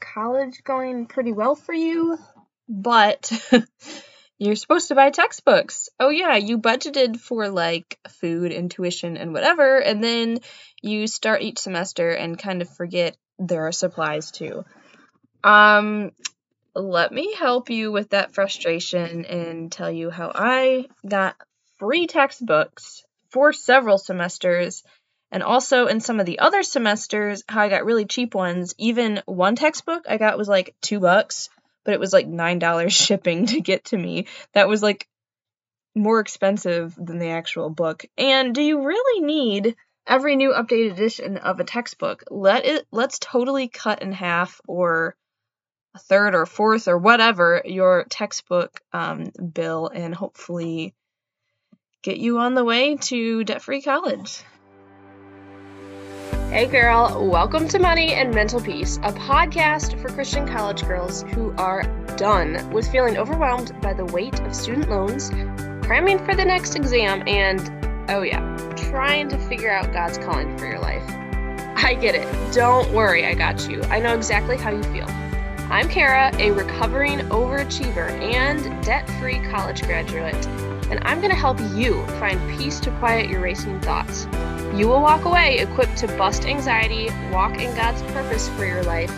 college going pretty well for you? But you're supposed to buy textbooks. Oh, yeah, you budgeted for like food and tuition and whatever, and then you start each semester and kind of forget there are supplies too. Um, let me help you with that frustration and tell you how I got free textbooks for several semesters and also in some of the other semesters how I got really cheap ones. Even one textbook I got was like 2 bucks, but it was like $9 shipping to get to me. That was like more expensive than the actual book. And do you really need every new updated edition of a textbook? Let it let's totally cut in half or a third or fourth or whatever your textbook um, bill and hopefully get you on the way to debt free college. Hey girl, welcome to Money and Mental Peace, a podcast for Christian college girls who are done with feeling overwhelmed by the weight of student loans, cramming for the next exam, and oh yeah, trying to figure out God's calling for your life. I get it. Don't worry, I got you. I know exactly how you feel. I'm Kara, a recovering overachiever and debt free college graduate, and I'm going to help you find peace to quiet your racing thoughts. You will walk away equipped to bust anxiety, walk in God's purpose for your life,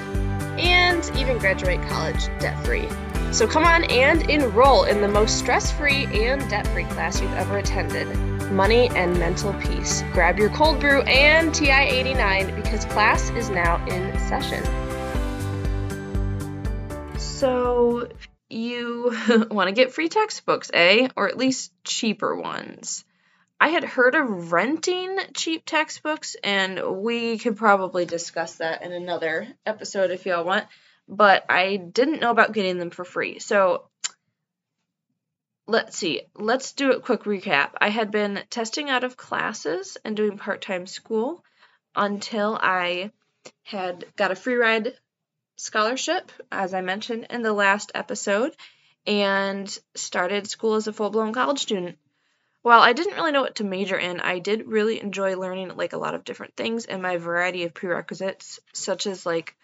and even graduate college debt free. So come on and enroll in the most stress free and debt free class you've ever attended Money and Mental Peace. Grab your cold brew and TI 89 because class is now in session. So, you want to get free textbooks, eh? Or at least cheaper ones. I had heard of renting cheap textbooks, and we could probably discuss that in another episode if y'all want, but I didn't know about getting them for free. So, let's see, let's do a quick recap. I had been testing out of classes and doing part time school until I had got a free ride scholarship, as I mentioned in the last episode, and started school as a full blown college student. While I didn't really know what to major in, I did really enjoy learning like a lot of different things in my variety of prerequisites, such as like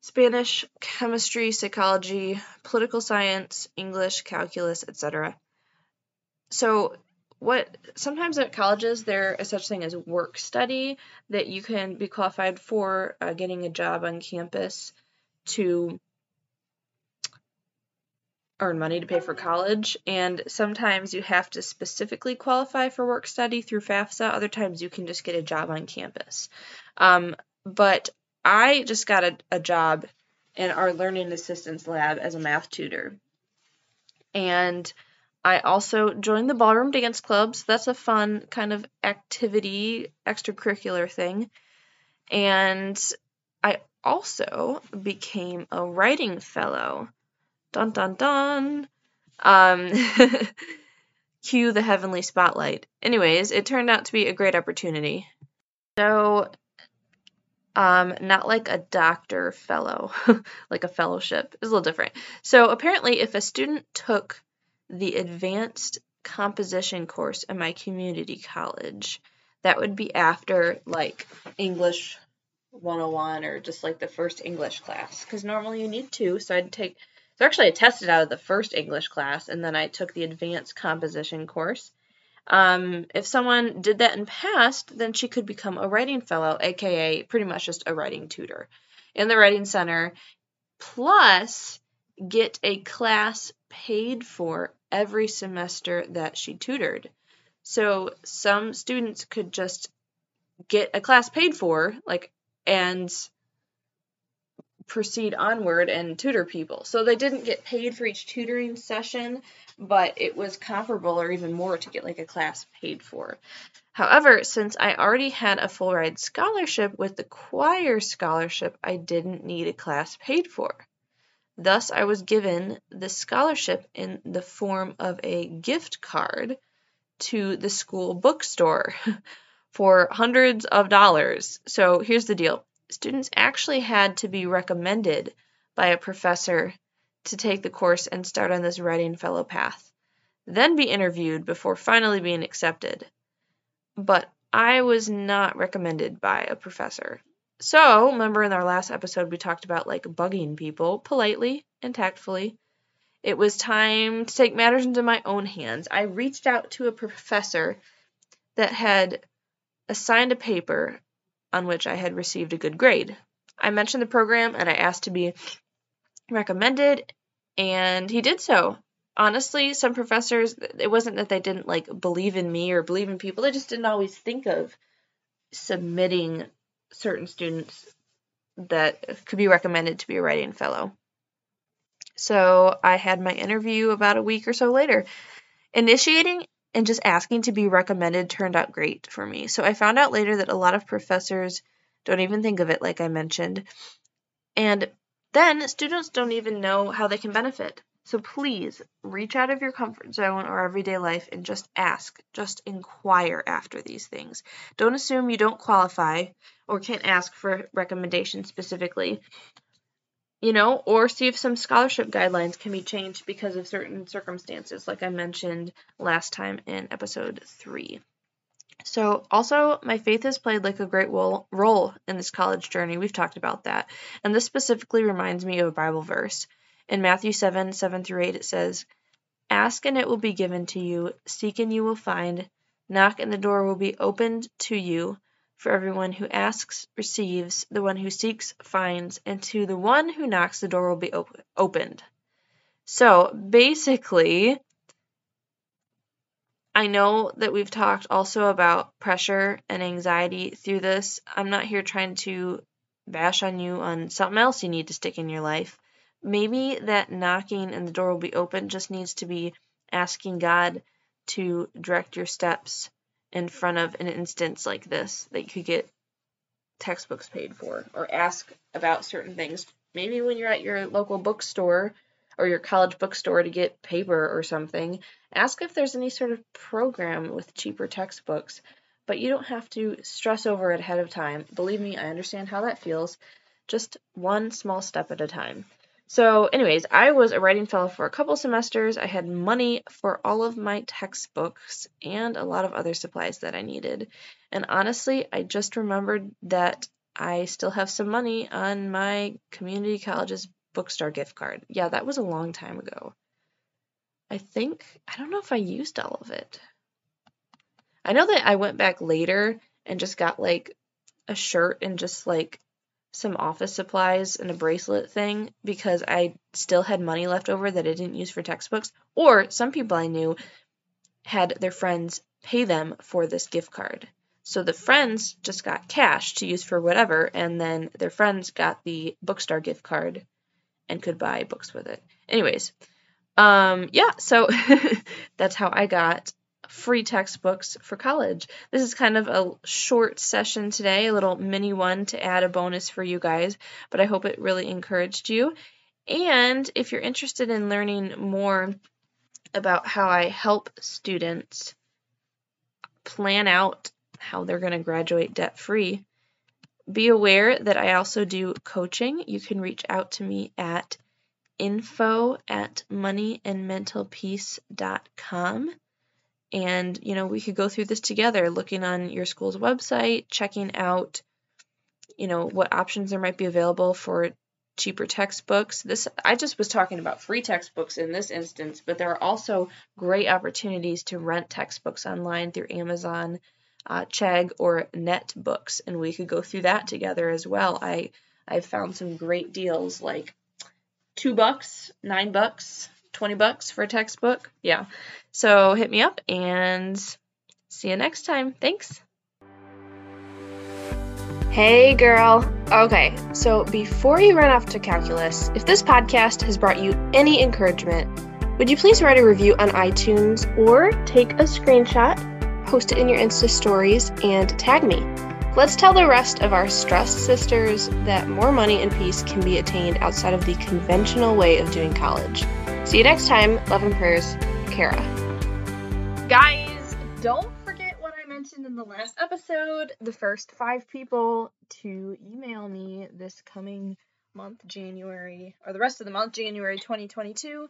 Spanish, chemistry, psychology, political science, English, calculus, etc. So, what sometimes at colleges there is such thing as work study that you can be qualified for uh, getting a job on campus to earn money to pay for college, and sometimes you have to specifically qualify for work study through FAFSA. Other times you can just get a job on campus. Um, but I just got a, a job in our learning assistance lab as a math tutor. And I also joined the ballroom dance club, so that's a fun kind of activity, extracurricular thing. And I also became a writing fellow. Dun dun dun. Um, cue the heavenly spotlight. Anyways, it turned out to be a great opportunity. So, um, not like a doctor fellow, like a fellowship. It's a little different. So, apparently, if a student took the advanced composition course in my community college, that would be after like English 101 or just like the first English class because normally you need two. So I'd take, so actually I tested out of the first English class and then I took the advanced composition course. Um, if someone did that and passed, then she could become a writing fellow, aka pretty much just a writing tutor in the writing center, plus get a class paid for every semester that she tutored. So some students could just get a class paid for, like and proceed onward and tutor people. So they didn't get paid for each tutoring session, but it was comparable or even more to get like a class paid for. However, since I already had a full ride scholarship with the choir scholarship, I didn't need a class paid for. Thus, I was given the scholarship in the form of a gift card to the school bookstore. for hundreds of dollars. So here's the deal students actually had to be recommended by a professor to take the course and start on this writing fellow path, then be interviewed before finally being accepted. But I was not recommended by a professor. So, remember in our last episode, we talked about like bugging people politely and tactfully. It was time to take matters into my own hands. I reached out to a professor that had assigned a paper on which I had received a good grade. I mentioned the program and I asked to be recommended, and he did so. Honestly, some professors, it wasn't that they didn't like believe in me or believe in people, they just didn't always think of submitting certain students that could be recommended to be a writing fellow. So I had my interview about a week or so later. Initiating and just asking to be recommended turned out great for me. So I found out later that a lot of professors don't even think of it, like I mentioned. And then students don't even know how they can benefit. So please reach out of your comfort zone or everyday life and just ask, just inquire after these things. Don't assume you don't qualify or can't ask for recommendations specifically. You know, or see if some scholarship guidelines can be changed because of certain circumstances, like I mentioned last time in episode 3. So, also, my faith has played like a great role in this college journey. We've talked about that. And this specifically reminds me of a Bible verse. In Matthew 7 7 through 8, it says, Ask and it will be given to you, seek and you will find, knock and the door will be opened to you. For everyone who asks receives, the one who seeks finds, and to the one who knocks the door will be op- opened. So basically, I know that we've talked also about pressure and anxiety through this. I'm not here trying to bash on you on something else you need to stick in your life maybe that knocking and the door will be open just needs to be asking God to direct your steps in front of an instance like this that you could get textbooks paid for or ask about certain things. Maybe when you're at your local bookstore or your college bookstore to get paper or something, ask if there's any sort of program with cheaper textbooks. But you don't have to stress over it ahead of time. Believe me, I understand how that feels. Just one small step at a time. So, anyways, I was a writing fellow for a couple semesters. I had money for all of my textbooks and a lot of other supplies that I needed. And honestly, I just remembered that I still have some money on my community college's bookstore gift card. Yeah, that was a long time ago. I think, I don't know if I used all of it. I know that I went back later and just got like a shirt and just like some office supplies and a bracelet thing because I still had money left over that I didn't use for textbooks. Or some people I knew had their friends pay them for this gift card. So the friends just got cash to use for whatever, and then their friends got the Bookstar gift card and could buy books with it. Anyways, um, yeah, so that's how I got free textbooks for college. This is kind of a short session today, a little mini one to add a bonus for you guys, but I hope it really encouraged you. And if you're interested in learning more about how I help students plan out how they're going to graduate debt free, be aware that I also do coaching. You can reach out to me at info at moneyandmentalpeace.com and you know we could go through this together looking on your school's website checking out you know what options there might be available for cheaper textbooks. This i just was talking about free textbooks in this instance but there are also great opportunities to rent textbooks online through amazon uh, chegg or Knetbooks and we could go through that together as well. I i've found some great deals like two bucks nine bucks 20 bucks for a textbook. Yeah. So hit me up and see you next time. Thanks. Hey girl. Okay, so before you run off to calculus, if this podcast has brought you any encouragement, would you please write a review on iTunes or take a screenshot, post it in your Insta stories, and tag me? Let's tell the rest of our stressed sisters that more money and peace can be attained outside of the conventional way of doing college. See you next time. Love and prayers, Kara. Guys, don't forget what I mentioned in the last episode. The first five people to email me this coming month, January, or the rest of the month, January 2022,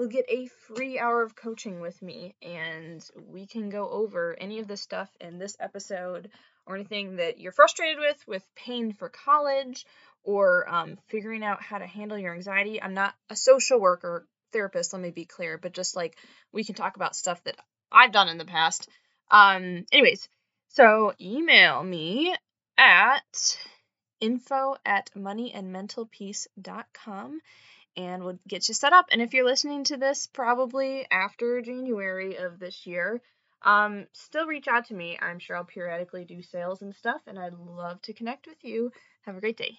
will get a free hour of coaching with me. And we can go over any of the stuff in this episode or anything that you're frustrated with, with paying for college or um, figuring out how to handle your anxiety. I'm not a social worker therapist, let me be clear, but just like we can talk about stuff that I've done in the past. Um, anyways, so email me at info at moneyandmentalpeace.com and we'll get you set up. And if you're listening to this probably after January of this year, um, still reach out to me. I'm sure I'll periodically do sales and stuff, and I'd love to connect with you. Have a great day.